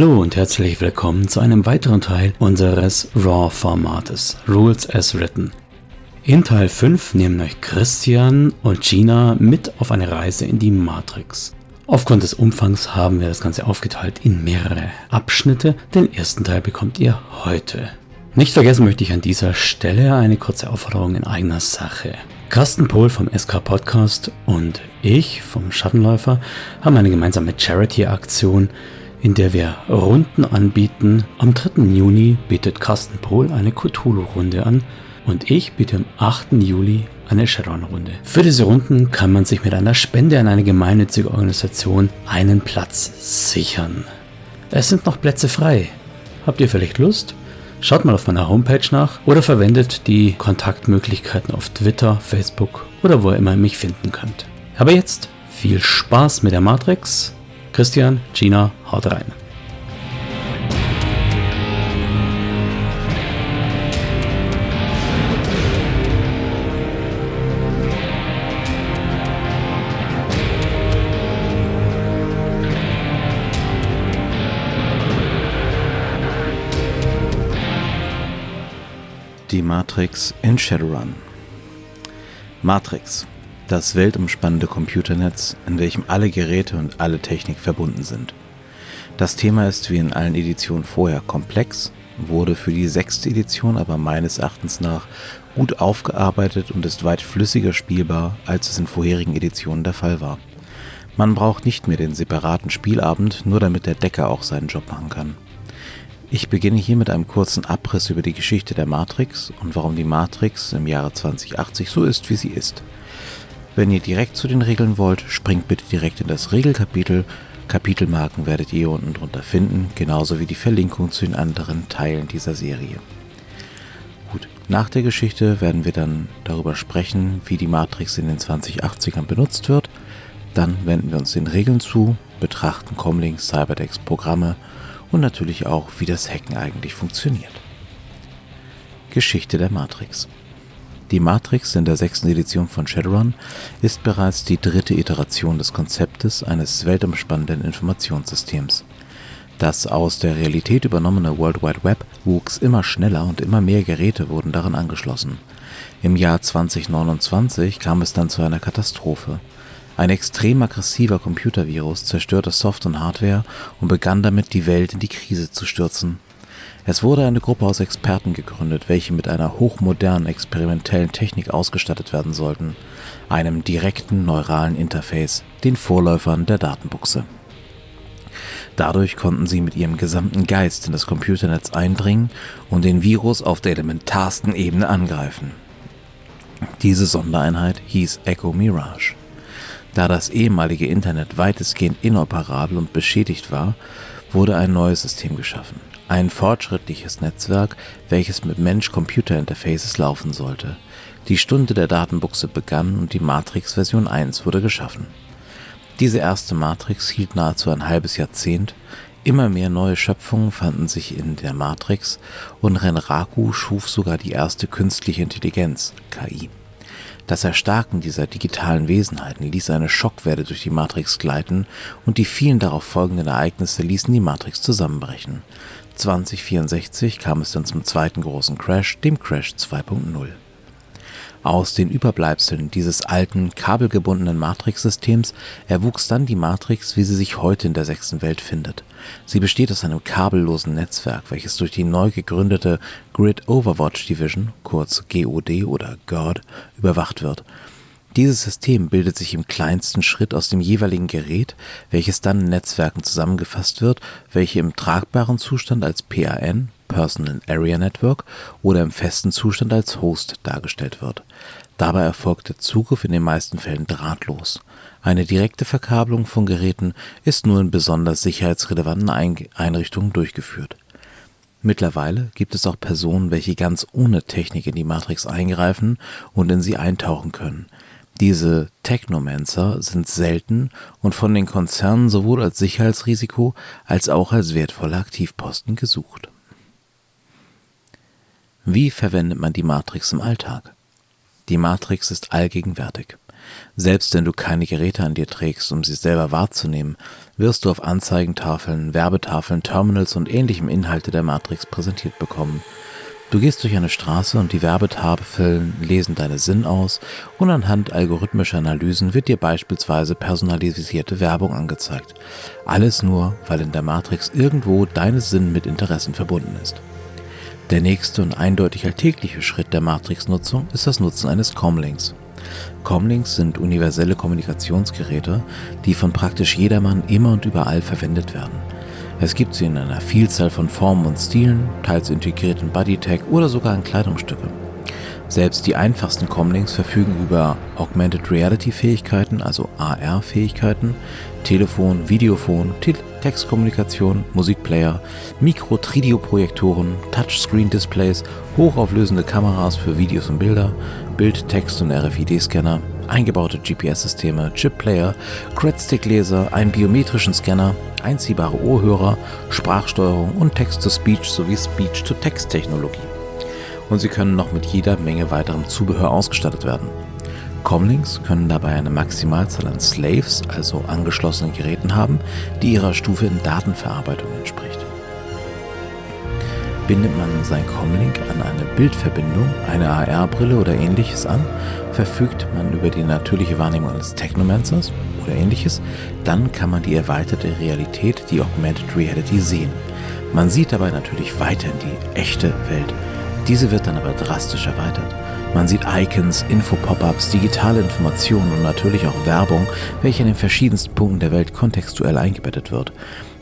Hallo und herzlich willkommen zu einem weiteren Teil unseres RAW-Formates Rules as Written. In Teil 5 nehmen euch Christian und Gina mit auf eine Reise in die Matrix. Aufgrund des Umfangs haben wir das Ganze aufgeteilt in mehrere Abschnitte. Den ersten Teil bekommt ihr heute. Nicht vergessen möchte ich an dieser Stelle eine kurze Aufforderung in eigener Sache. Carsten Pohl vom SK Podcast und ich vom Schattenläufer haben eine gemeinsame Charity-Aktion in der wir Runden anbieten. Am 3. Juni bietet Carsten Pohl eine Cthulhu-Runde an und ich biete am 8. Juli eine Shadowrun-Runde. Für diese Runden kann man sich mit einer Spende an eine gemeinnützige Organisation einen Platz sichern. Es sind noch Plätze frei. Habt ihr vielleicht Lust? Schaut mal auf meiner Homepage nach oder verwendet die Kontaktmöglichkeiten auf Twitter, Facebook oder wo ihr immer mich finden könnt. Aber jetzt viel Spaß mit der Matrix Christian, Gina, haut rein. Die Matrix in Shadowrun. Matrix das weltumspannende Computernetz, in welchem alle Geräte und alle Technik verbunden sind. Das Thema ist wie in allen Editionen vorher komplex, wurde für die sechste Edition aber meines Erachtens nach gut aufgearbeitet und ist weit flüssiger spielbar, als es in vorherigen Editionen der Fall war. Man braucht nicht mehr den separaten Spielabend, nur damit der Decker auch seinen Job machen kann. Ich beginne hier mit einem kurzen Abriss über die Geschichte der Matrix und warum die Matrix im Jahre 2080 so ist, wie sie ist. Wenn ihr direkt zu den Regeln wollt, springt bitte direkt in das Regelkapitel. Kapitelmarken werdet ihr unten drunter finden, genauso wie die Verlinkung zu den anderen Teilen dieser Serie. Gut, nach der Geschichte werden wir dann darüber sprechen, wie die Matrix in den 2080ern benutzt wird. Dann wenden wir uns den Regeln zu, betrachten Comlinks, Cyberdecks, Programme und natürlich auch, wie das Hacken eigentlich funktioniert. Geschichte der Matrix die Matrix in der sechsten Edition von Shadowrun ist bereits die dritte Iteration des Konzeptes eines weltumspannenden Informationssystems. Das aus der Realität übernommene World Wide Web wuchs immer schneller und immer mehr Geräte wurden daran angeschlossen. Im Jahr 2029 kam es dann zu einer Katastrophe. Ein extrem aggressiver Computervirus zerstörte Software und Hardware und begann damit die Welt in die Krise zu stürzen es wurde eine Gruppe aus Experten gegründet, welche mit einer hochmodernen experimentellen Technik ausgestattet werden sollten, einem direkten neuralen Interface, den Vorläufern der Datenbuchse. Dadurch konnten sie mit ihrem gesamten Geist in das Computernetz eindringen und den Virus auf der elementarsten Ebene angreifen. Diese Sondereinheit hieß Echo Mirage. Da das ehemalige Internet weitestgehend inoperabel und beschädigt war, wurde ein neues System geschaffen. Ein fortschrittliches Netzwerk, welches mit Mensch-Computer-Interfaces laufen sollte. Die Stunde der Datenbuchse begann und die Matrix Version 1 wurde geschaffen. Diese erste Matrix hielt nahezu ein halbes Jahrzehnt, immer mehr neue Schöpfungen fanden sich in der Matrix und Renraku schuf sogar die erste künstliche Intelligenz (KI). Das Erstarken dieser digitalen Wesenheiten ließ eine Schockwelle durch die Matrix gleiten und die vielen darauf folgenden Ereignisse ließen die Matrix zusammenbrechen 2064 kam es dann zum zweiten großen Crash, dem Crash 2.0. Aus den Überbleibseln dieses alten, kabelgebundenen Matrix-Systems erwuchs dann die Matrix, wie sie sich heute in der sechsten Welt findet. Sie besteht aus einem kabellosen Netzwerk, welches durch die neu gegründete Grid Overwatch Division, kurz GOD oder GOD, überwacht wird dieses System bildet sich im kleinsten Schritt aus dem jeweiligen Gerät, welches dann in Netzwerken zusammengefasst wird, welche im tragbaren Zustand als PAN (Personal Area Network) oder im festen Zustand als Host dargestellt wird. Dabei erfolgt der Zugriff in den meisten Fällen drahtlos. Eine direkte Verkabelung von Geräten ist nur in besonders sicherheitsrelevanten Einrichtungen durchgeführt. Mittlerweile gibt es auch Personen, welche ganz ohne Technik in die Matrix eingreifen und in sie eintauchen können diese Technomancer sind selten und von den Konzernen sowohl als Sicherheitsrisiko als auch als wertvolle Aktivposten gesucht. Wie verwendet man die Matrix im Alltag? Die Matrix ist allgegenwärtig. Selbst wenn du keine Geräte an dir trägst, um sie selber wahrzunehmen, wirst du auf Anzeigentafeln, Werbetafeln, Terminals und ähnlichem Inhalte der Matrix präsentiert bekommen. Du gehst durch eine Straße und die Werbetafeln lesen deine Sinn aus und anhand algorithmischer Analysen wird dir beispielsweise personalisierte Werbung angezeigt. Alles nur, weil in der Matrix irgendwo deine Sinn mit Interessen verbunden ist. Der nächste und eindeutig alltägliche Schritt der Matrix-Nutzung ist das Nutzen eines Comlinks. Comlinks sind universelle Kommunikationsgeräte, die von praktisch jedermann immer und überall verwendet werden. Es gibt sie in einer Vielzahl von Formen und Stilen, teils integriert in Bodytech oder sogar in Kleidungsstücke. Selbst die einfachsten Comlinks verfügen über Augmented Reality Fähigkeiten, also AR Fähigkeiten, Telefon, Videophon, Te Textkommunikation, Musikplayer, Mikro-Tridio-Projektoren, Touchscreen-Displays, hochauflösende Kameras für Videos und Bilder, Bild-, Text- und RFID-Scanner, eingebaute GPS-Systeme, Chip-Player, Credstick-Leser, einen biometrischen Scanner, einziehbare Ohrhörer, Sprachsteuerung und Text-to-Speech sowie Speech-to-Text-Technologie und sie können noch mit jeder Menge weiterem Zubehör ausgestattet werden. Comlinks können dabei eine Maximalzahl an Slaves, also angeschlossenen Geräten haben, die ihrer Stufe in Datenverarbeitung entspricht. Bindet man sein Comlink an eine Bildverbindung, eine AR-Brille oder ähnliches an, verfügt man über die natürliche Wahrnehmung eines Technomancers oder ähnliches, dann kann man die erweiterte Realität, die Augmented Reality, sehen. Man sieht dabei natürlich weiter in die echte Welt diese wird dann aber drastisch erweitert. Man sieht Icons, Info-Pop-ups, digitale Informationen und natürlich auch Werbung, welche in den verschiedensten Punkten der Welt kontextuell eingebettet wird.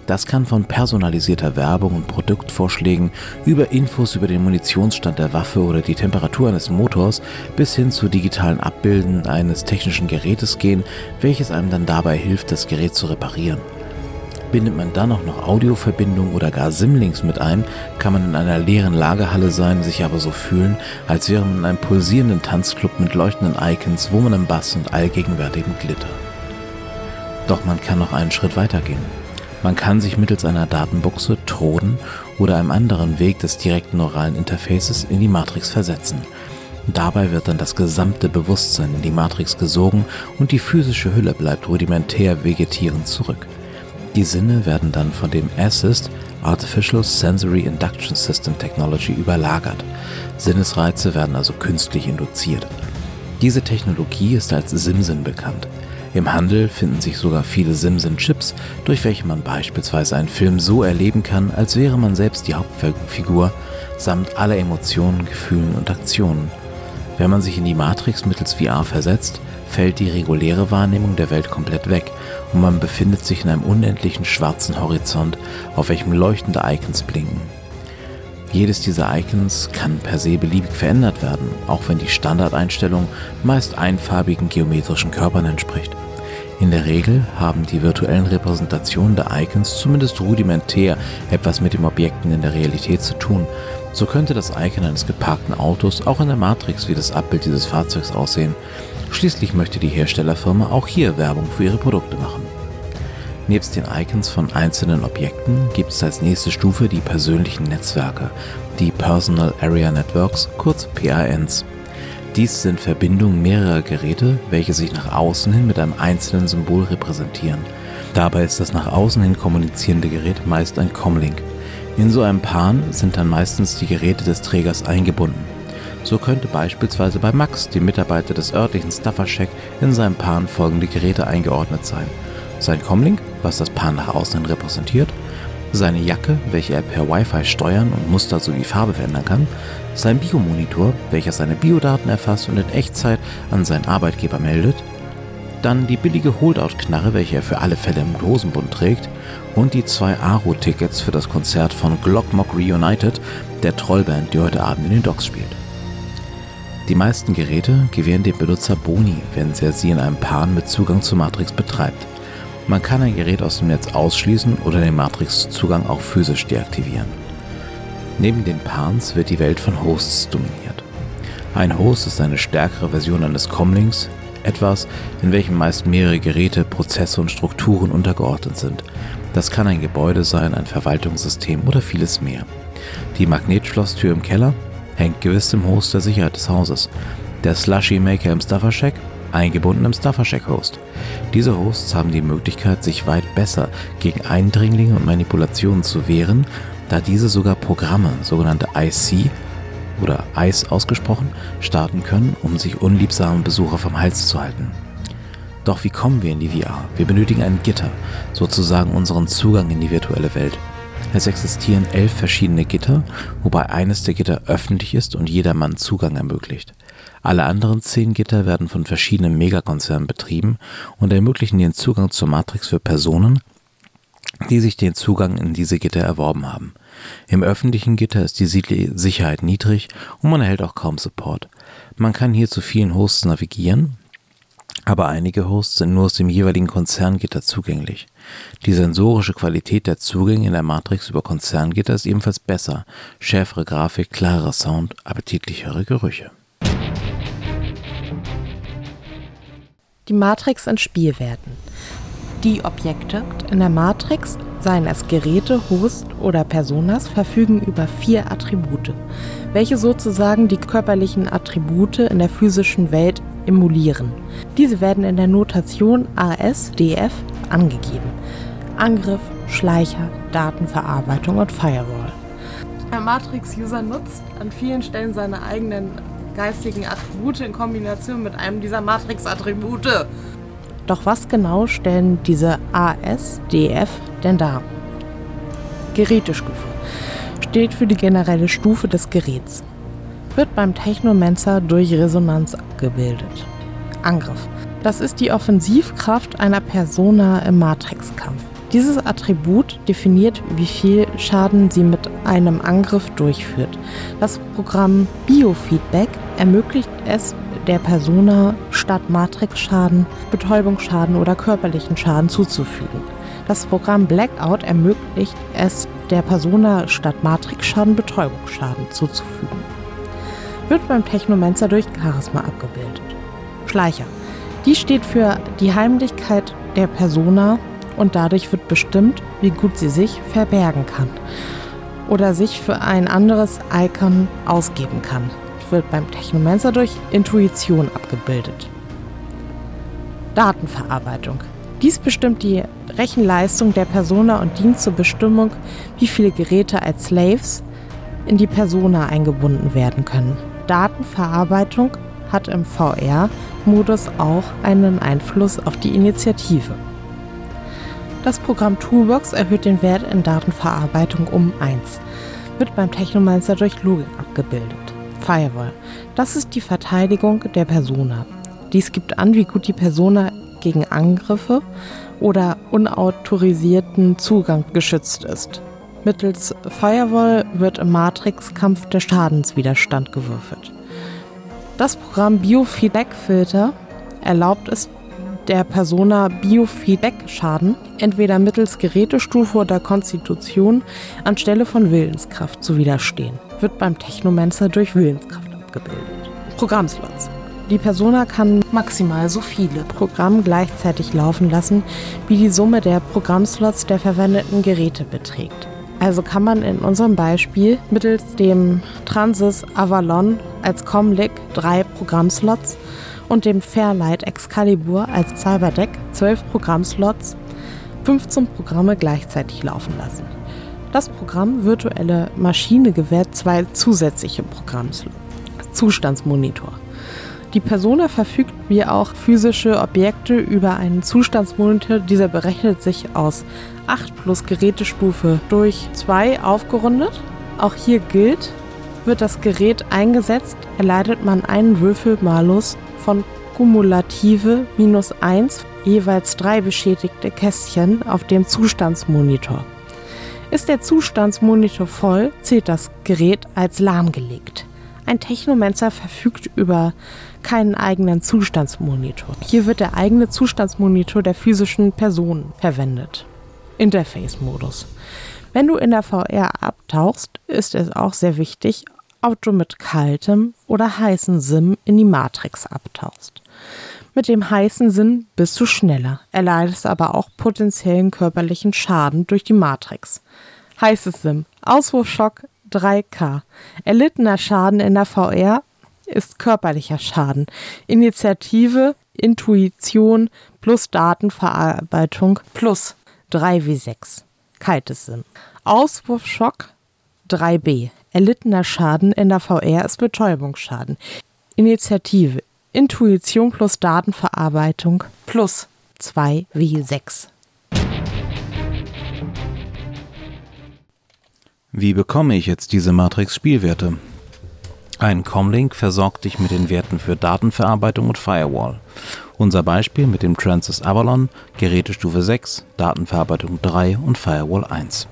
Das kann von personalisierter Werbung und Produktvorschlägen über Infos über den Munitionsstand der Waffe oder die Temperatur eines Motors bis hin zu digitalen Abbilden eines technischen Gerätes gehen, welches einem dann dabei hilft, das Gerät zu reparieren. Bindet man dann auch noch Audioverbindungen oder gar Simlinks mit ein, kann man in einer leeren Lagerhalle sein, sich aber so fühlen, als wäre man in einem pulsierenden Tanzclub mit leuchtenden Icons, wo man im Bass und allgegenwärtigen Glitter. Doch man kann noch einen Schritt weitergehen. Man kann sich mittels einer Datenbuchse, Troden oder einem anderen Weg des direkten neuralen Interfaces in die Matrix versetzen. Dabei wird dann das gesamte Bewusstsein in die Matrix gesogen und die physische Hülle bleibt rudimentär vegetierend zurück. Die Sinne werden dann von dem Assist Artificial Sensory Induction System Technology überlagert. Sinnesreize werden also künstlich induziert. Diese Technologie ist als Simsin bekannt. Im Handel finden sich sogar viele Simsin-Chips, durch welche man beispielsweise einen Film so erleben kann, als wäre man selbst die Hauptfigur, samt aller Emotionen, Gefühlen und Aktionen. Wenn man sich in die Matrix mittels VR versetzt, fällt die reguläre Wahrnehmung der Welt komplett weg und man befindet sich in einem unendlichen schwarzen Horizont, auf welchem leuchtende Icons blinken. Jedes dieser Icons kann per se beliebig verändert werden, auch wenn die Standardeinstellung meist einfarbigen geometrischen Körpern entspricht. In der Regel haben die virtuellen Repräsentationen der Icons zumindest rudimentär etwas mit den Objekten in der Realität zu tun. So könnte das Icon eines geparkten Autos auch in der Matrix wie das Abbild dieses Fahrzeugs aussehen. Schließlich möchte die Herstellerfirma auch hier Werbung für ihre Produkte machen. Nebst den Icons von einzelnen Objekten gibt es als nächste Stufe die persönlichen Netzwerke, die Personal Area Networks, kurz PANs. Dies sind Verbindungen mehrerer Geräte, welche sich nach außen hin mit einem einzelnen Symbol repräsentieren. Dabei ist das nach außen hin kommunizierende Gerät meist ein Comlink. In so einem PAN sind dann meistens die Geräte des Trägers eingebunden. So könnte beispielsweise bei Max, dem Mitarbeiter des örtlichen Staffercheck, in seinem Pan folgende Geräte eingeordnet sein. Sein Comlink, was das Pan nach außen repräsentiert, seine Jacke, welche er per Wi-Fi steuern und Muster sowie Farbe verändern kann, sein Biomonitor, welcher seine Biodaten erfasst und in Echtzeit an seinen Arbeitgeber meldet, dann die billige Holdout-Knarre, welche er für alle Fälle im Hosenbund trägt, und die zwei Aro-Tickets für das Konzert von Glockmock Reunited, der Trollband, die heute Abend in den Docks spielt. Die meisten Geräte gewähren dem Benutzer Boni, wenn er sie in einem Pan mit Zugang zur Matrix betreibt. Man kann ein Gerät aus dem Netz ausschließen oder den Matrix-Zugang auch physisch deaktivieren. Neben den Pans wird die Welt von Hosts dominiert. Ein Host ist eine stärkere Version eines Comlinks, etwas, in welchem meist mehrere Geräte, Prozesse und Strukturen untergeordnet sind. Das kann ein Gebäude sein, ein Verwaltungssystem oder vieles mehr. Die Magnetschlosstür im Keller hängt gewiss im Host der Sicherheit des Hauses. Der Slushy Maker im Stuffer Shack, eingebunden im Staffercheck-Host. Diese Hosts haben die Möglichkeit, sich weit besser gegen Eindringlinge und Manipulationen zu wehren, da diese sogar Programme, sogenannte IC oder ICE ausgesprochen, starten können, um sich unliebsame Besucher vom Hals zu halten. Doch wie kommen wir in die VR? Wir benötigen ein Gitter, sozusagen unseren Zugang in die virtuelle Welt. Es existieren elf verschiedene Gitter, wobei eines der Gitter öffentlich ist und jedermann Zugang ermöglicht. Alle anderen zehn Gitter werden von verschiedenen Megakonzernen betrieben und ermöglichen den Zugang zur Matrix für Personen, die sich den Zugang in diese Gitter erworben haben. Im öffentlichen Gitter ist die Sicherheit niedrig und man erhält auch kaum Support. Man kann hier zu vielen Hosts navigieren, aber einige Hosts sind nur aus dem jeweiligen Konzerngitter zugänglich. Die sensorische Qualität der Zugänge in der Matrix über Konzerngitter ist ebenfalls besser, schärfere Grafik, klarer Sound, appetitlichere Gerüche. Die Matrix in Spielwerten. Die Objekte in der Matrix, seien es Geräte, Host oder Personas, verfügen über vier Attribute, welche sozusagen die körperlichen Attribute in der physischen Welt emulieren. Diese werden in der Notation ASDF angegeben. Angriff, Schleicher, Datenverarbeitung und Firewall. Der Matrix-User nutzt an vielen Stellen seine eigenen geistigen Attribute in Kombination mit einem dieser Matrix-Attribute. Doch was genau stellen diese ASDF denn dar? Gerätestufe steht für die generelle Stufe des Geräts. Wird beim Technomancer durch Resonanz abgebildet. Angriff. Das ist die Offensivkraft einer Persona im Matrix-Kampf. Dieses Attribut definiert, wie viel Schaden sie mit einem Angriff durchführt. Das Programm Biofeedback ermöglicht es der Persona statt Matrix-Schaden, Betäubungsschaden oder körperlichen Schaden zuzufügen. Das Programm Blackout ermöglicht es der Persona statt Matrix-Schaden Betäubungsschaden zuzufügen. Wird beim Technomancer durch Charisma abgebildet. Schleicher. Die steht für die Heimlichkeit der Persona und dadurch wird bestimmt, wie gut sie sich verbergen kann oder sich für ein anderes Icon ausgeben kann. Wird beim Technomancer durch Intuition abgebildet. Datenverarbeitung. Dies bestimmt die Rechenleistung der Persona und dient zur Bestimmung, wie viele Geräte als Slaves in die Persona eingebunden werden können. Datenverarbeitung hat im VR-Modus auch einen Einfluss auf die Initiative. Das Programm Toolbox erhöht den Wert in Datenverarbeitung um 1, wird beim Technomancer durch Logik abgebildet. Firewall. Das ist die Verteidigung der Persona. Dies gibt an, wie gut die Persona gegen Angriffe oder unautorisierten Zugang geschützt ist. Mittels Firewall wird im Matrix-Kampf der Schadenswiderstand gewürfelt. Das Programm Biofeedback Filter erlaubt es der Persona Biofeedback-Schaden entweder mittels Gerätestufe oder Konstitution anstelle von Willenskraft zu widerstehen. Wird beim Technomancer durch Willenskraft abgebildet. Programmslots. Die Persona kann maximal so viele Programme gleichzeitig laufen lassen, wie die Summe der Programmslots der verwendeten Geräte beträgt. Also kann man in unserem Beispiel mittels dem Transys Avalon als Comlink drei Programmslots und dem Fairlight Excalibur als Cyberdeck zwölf Programmslots 15 Programme gleichzeitig laufen lassen. Das Programm Virtuelle Maschine gewährt zwei zusätzliche Programmslots. Zustandsmonitor. Die Persona verfügt wie auch physische Objekte über einen Zustandsmonitor. Dieser berechnet sich aus 8 plus Gerätestufe durch 2 aufgerundet. Auch hier gilt, wird das Gerät eingesetzt, erleidet man einen Würfelmalus von kumulative minus 1, jeweils drei beschädigte Kästchen auf dem Zustandsmonitor. Ist der Zustandsmonitor voll, zählt das Gerät als lahmgelegt. Ein Technomancer verfügt über keinen eigenen Zustandsmonitor. Hier wird der eigene Zustandsmonitor der physischen Person verwendet. Interface-Modus. Wenn du in der VR abtauchst, ist es auch sehr wichtig, ob du mit kaltem oder heißem Sim in die Matrix abtauchst. Mit dem heißen Sinn bist du schneller, erleidest aber auch potenziellen körperlichen Schaden durch die Matrix. Heißes Sim, Auswurfschock 3K. Erlittener Schaden in der VR ist körperlicher Schaden. Initiative Intuition plus Datenverarbeitung plus 3W6. Kaltes Sim. Auswurfschock 3b. Erlittener Schaden in der VR ist Betäubungsschaden. Initiative Intuition plus Datenverarbeitung plus 2W6. Wie bekomme ich jetzt diese Matrix-Spielwerte? Ein Comlink versorgt dich mit den Werten für Datenverarbeitung und Firewall. Unser Beispiel mit dem Transys Avalon, Gerätestufe 6, Datenverarbeitung 3 und Firewall 1.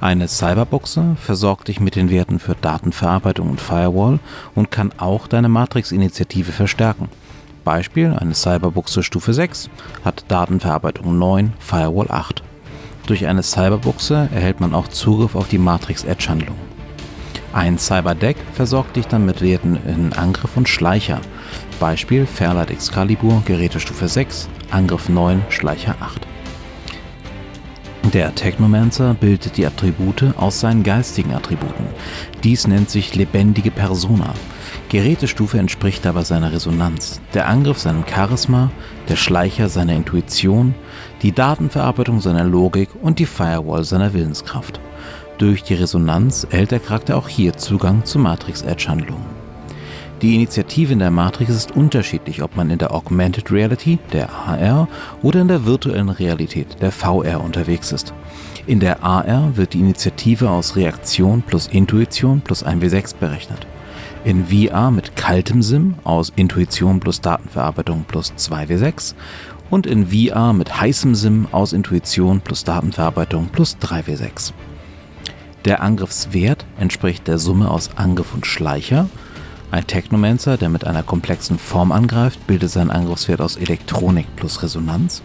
Eine Cyberbuchse versorgt dich mit den Werten für Datenverarbeitung und Firewall und kann auch deine Matrix-Initiative verstärken. Beispiel, eine Cyberbuchse Stufe 6 hat Datenverarbeitung 9, Firewall 8. Durch eine Cyberbuchse erhält man auch Zugriff auf die Matrix-Edge-Handlung. Ein Cyberdeck versorgt dich dann mit Werten in Angriff und Schleicher. Beispiel Fairlight Excalibur, Gerätestufe 6, Angriff 9, Schleicher 8. Der Technomancer bildet die Attribute aus seinen geistigen Attributen. Dies nennt sich lebendige Persona. Gerätestufe entspricht dabei seiner Resonanz, der Angriff seinem Charisma, der Schleicher seiner Intuition, die Datenverarbeitung seiner Logik und die Firewall seiner Willenskraft. Durch die Resonanz erhält der Charakter auch hier Zugang zu Matrix-Edge-Handlungen. Die Initiative in der Matrix ist unterschiedlich, ob man in der Augmented Reality, der AR, oder in der virtuellen Realität, der VR, unterwegs ist. In der AR wird die Initiative aus Reaktion plus Intuition plus 1W6 berechnet. In VR mit kaltem Sim aus Intuition plus Datenverarbeitung plus 2W6 und in VR mit heißem Sim aus Intuition plus Datenverarbeitung plus 3W6. Der Angriffswert entspricht der Summe aus Angriff und Schleicher. Ein Technomancer, der mit einer komplexen Form angreift, bildet seinen Angriffswert aus Elektronik plus Resonanz.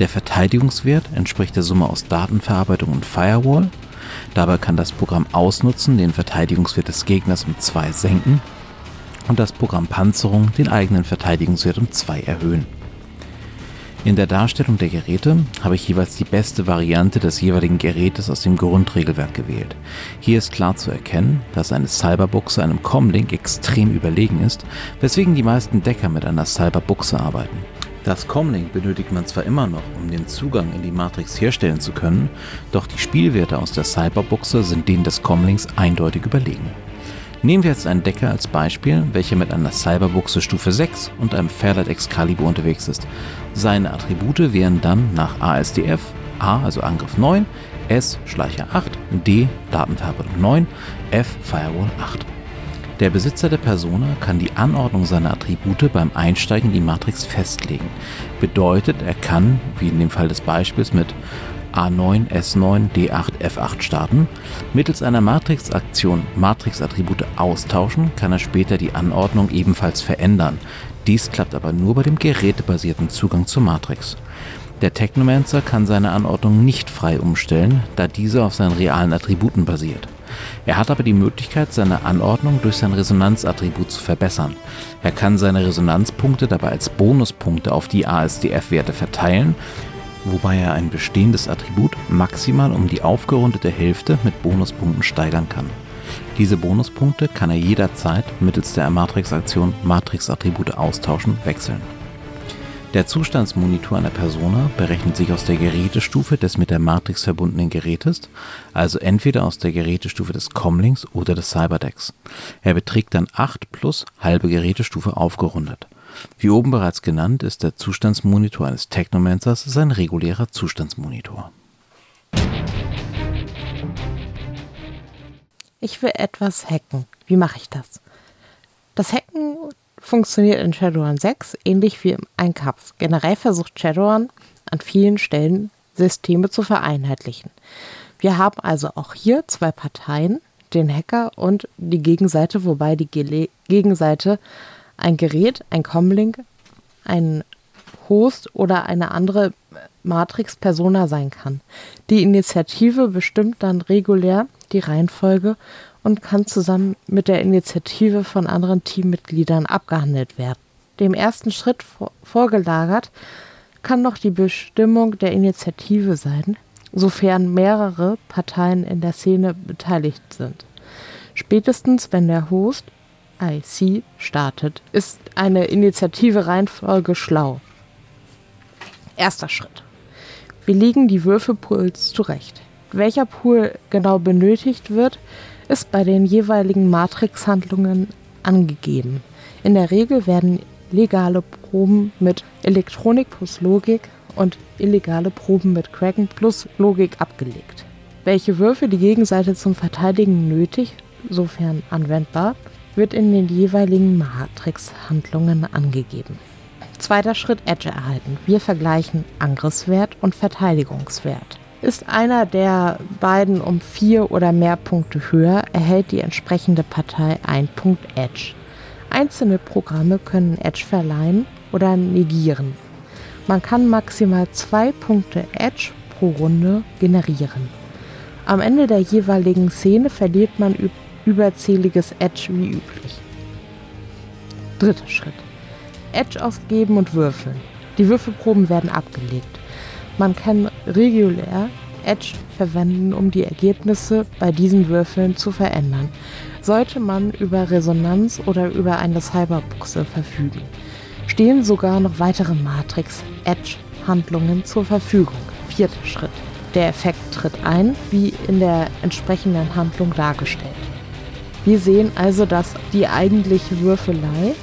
Der Verteidigungswert entspricht der Summe aus Datenverarbeitung und Firewall. Dabei kann das Programm Ausnutzen den Verteidigungswert des Gegners um 2 senken und das Programm Panzerung den eigenen Verteidigungswert um 2 erhöhen. In der Darstellung der Geräte habe ich jeweils die beste Variante des jeweiligen Gerätes aus dem Grundregelwerk gewählt. Hier ist klar zu erkennen, dass eine Cyberbuchse einem Comlink extrem überlegen ist, weswegen die meisten Decker mit einer Cyberbuchse arbeiten. Das Comlink benötigt man zwar immer noch, um den Zugang in die Matrix herstellen zu können, doch die Spielwerte aus der Cyberbuchse sind denen des Comlinks eindeutig überlegen. Nehmen wir jetzt einen Decker als Beispiel, welcher mit einer Cyberbuchse Stufe 6 und einem Fairlight Excalibur unterwegs ist. Seine Attribute wären dann nach ASDF A, also Angriff 9, S, Schleicher 8, D, Datenverarbeitung 9, F, Firewall 8. Der Besitzer der Persona kann die Anordnung seiner Attribute beim Einsteigen in die Matrix festlegen. Bedeutet, er kann, wie in dem Fall des Beispiels mit A9, S9, D8, F8 starten. Mittels einer Matrix-Aktion Matrix-Attribute austauschen, kann er später die Anordnung ebenfalls verändern. Dies klappt aber nur bei dem gerätebasierten Zugang zur Matrix. Der Technomancer kann seine Anordnung nicht frei umstellen, da diese auf seinen realen Attributen basiert. Er hat aber die Möglichkeit, seine Anordnung durch sein Resonanzattribut zu verbessern. Er kann seine Resonanzpunkte dabei als Bonuspunkte auf die ASDF-Werte verteilen, wobei er ein bestehendes Attribut maximal um die aufgerundete Hälfte mit Bonuspunkten steigern kann. Diese Bonuspunkte kann er jederzeit mittels der Matrix-Aktion Matrix-Attribute austauschen wechseln. Der Zustandsmonitor einer Persona berechnet sich aus der Gerätestufe des mit der Matrix verbundenen Gerätes, also entweder aus der Gerätestufe des Comlinks oder des Cyberdecks. Er beträgt dann 8 plus halbe Gerätestufe aufgerundet. Wie oben bereits genannt, ist der Zustandsmonitor eines Technomancers sein regulärer Zustandsmonitor. Ich will etwas hacken. Wie mache ich das? Das Hacken funktioniert in Shadowrun 6 ähnlich wie im Einkaps. Generell versucht Shadowrun an vielen Stellen Systeme zu vereinheitlichen. Wir haben also auch hier zwei Parteien, den Hacker und die Gegenseite, wobei die Ge Gegenseite ein Gerät, ein Comlink, ein Host oder eine andere Matrix-Persona sein kann. Die Initiative bestimmt dann regulär die Reihenfolge und kann zusammen mit der Initiative von anderen Teammitgliedern abgehandelt werden. Dem ersten Schritt vorgelagert kann noch die Bestimmung der Initiative sein, sofern mehrere Parteien in der Szene beteiligt sind. Spätestens wenn der Host IC startet, ist eine Initiative Reihenfolge schlau. Erster Schritt. Wir legen die Würfelpools zurecht. Welcher Pool genau benötigt wird, ist bei den jeweiligen Matrix-Handlungen angegeben. In der Regel werden legale Proben mit Elektronik plus Logik und illegale Proben mit Kraken plus Logik abgelegt. Welche Würfe die Gegenseite zum Verteidigen nötig, sofern anwendbar, wird in den jeweiligen Matrix-Handlungen angegeben. Zweiter Schritt Edge erhalten. Wir vergleichen Angriffswert und Verteidigungswert. Ist einer der beiden um vier oder mehr Punkte höher, erhält die entsprechende Partei ein Punkt Edge. Einzelne Programme können Edge verleihen oder negieren. Man kann maximal zwei Punkte Edge pro Runde generieren. Am Ende der jeweiligen Szene verliert man überzähliges Edge wie üblich. Dritter Schritt. Edge ausgeben und würfeln. Die Würfelproben werden abgelegt. Man kann regulär Edge verwenden, um die Ergebnisse bei diesen Würfeln zu verändern, sollte man über Resonanz oder über eine Cyberbuchse verfügen. Stehen sogar noch weitere Matrix-Edge-Handlungen zur Verfügung. Vierter Schritt. Der Effekt tritt ein, wie in der entsprechenden Handlung dargestellt. Wir sehen also, dass die eigentliche Würfelei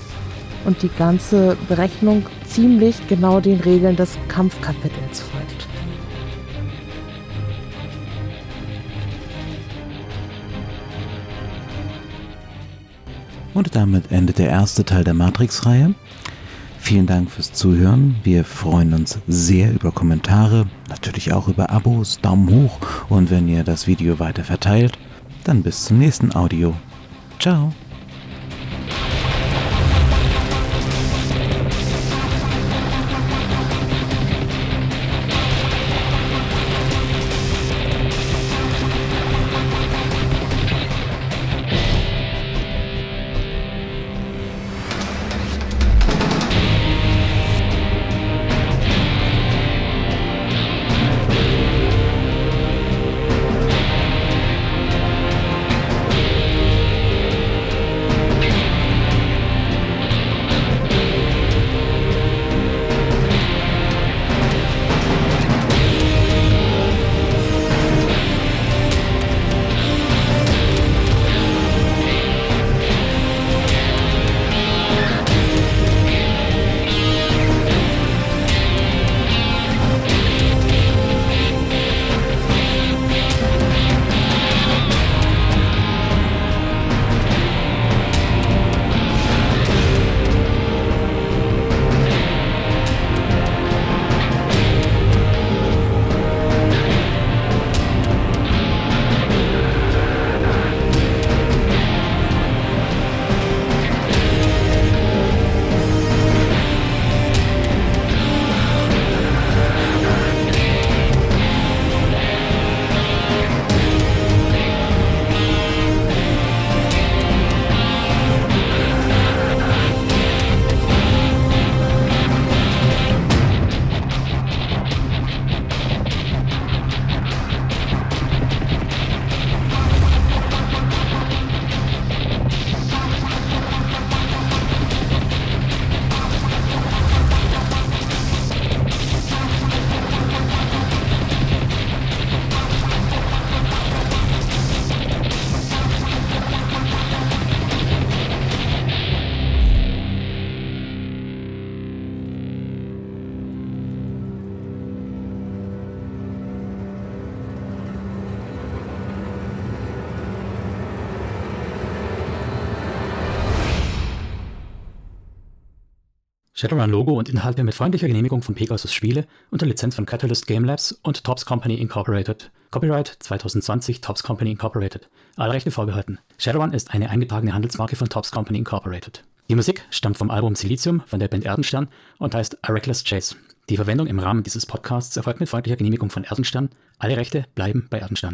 und die ganze Berechnung ziemlich genau den Regeln des Kampfkapitels folgt. Und damit endet der erste Teil der Matrix-Reihe. Vielen Dank fürs Zuhören. Wir freuen uns sehr über Kommentare, natürlich auch über Abos, Daumen hoch und wenn ihr das Video weiter verteilt, dann bis zum nächsten Audio. Chao. Ciao. Shadowrun-Logo und Inhalte mit freundlicher Genehmigung von Pegasus Spiele unter Lizenz von Catalyst Game Labs und Tops Company Incorporated. Copyright 2020 Tops Company Incorporated. Alle Rechte vorbehalten. Shadowrun ist eine eingetragene Handelsmarke von Tops Company Incorporated. Die Musik stammt vom Album Silizium von der Band Erdenstern und heißt A Reckless Chase. Die Verwendung im Rahmen dieses Podcasts erfolgt mit freundlicher Genehmigung von Erdenstern. Alle Rechte bleiben bei Erdenstern.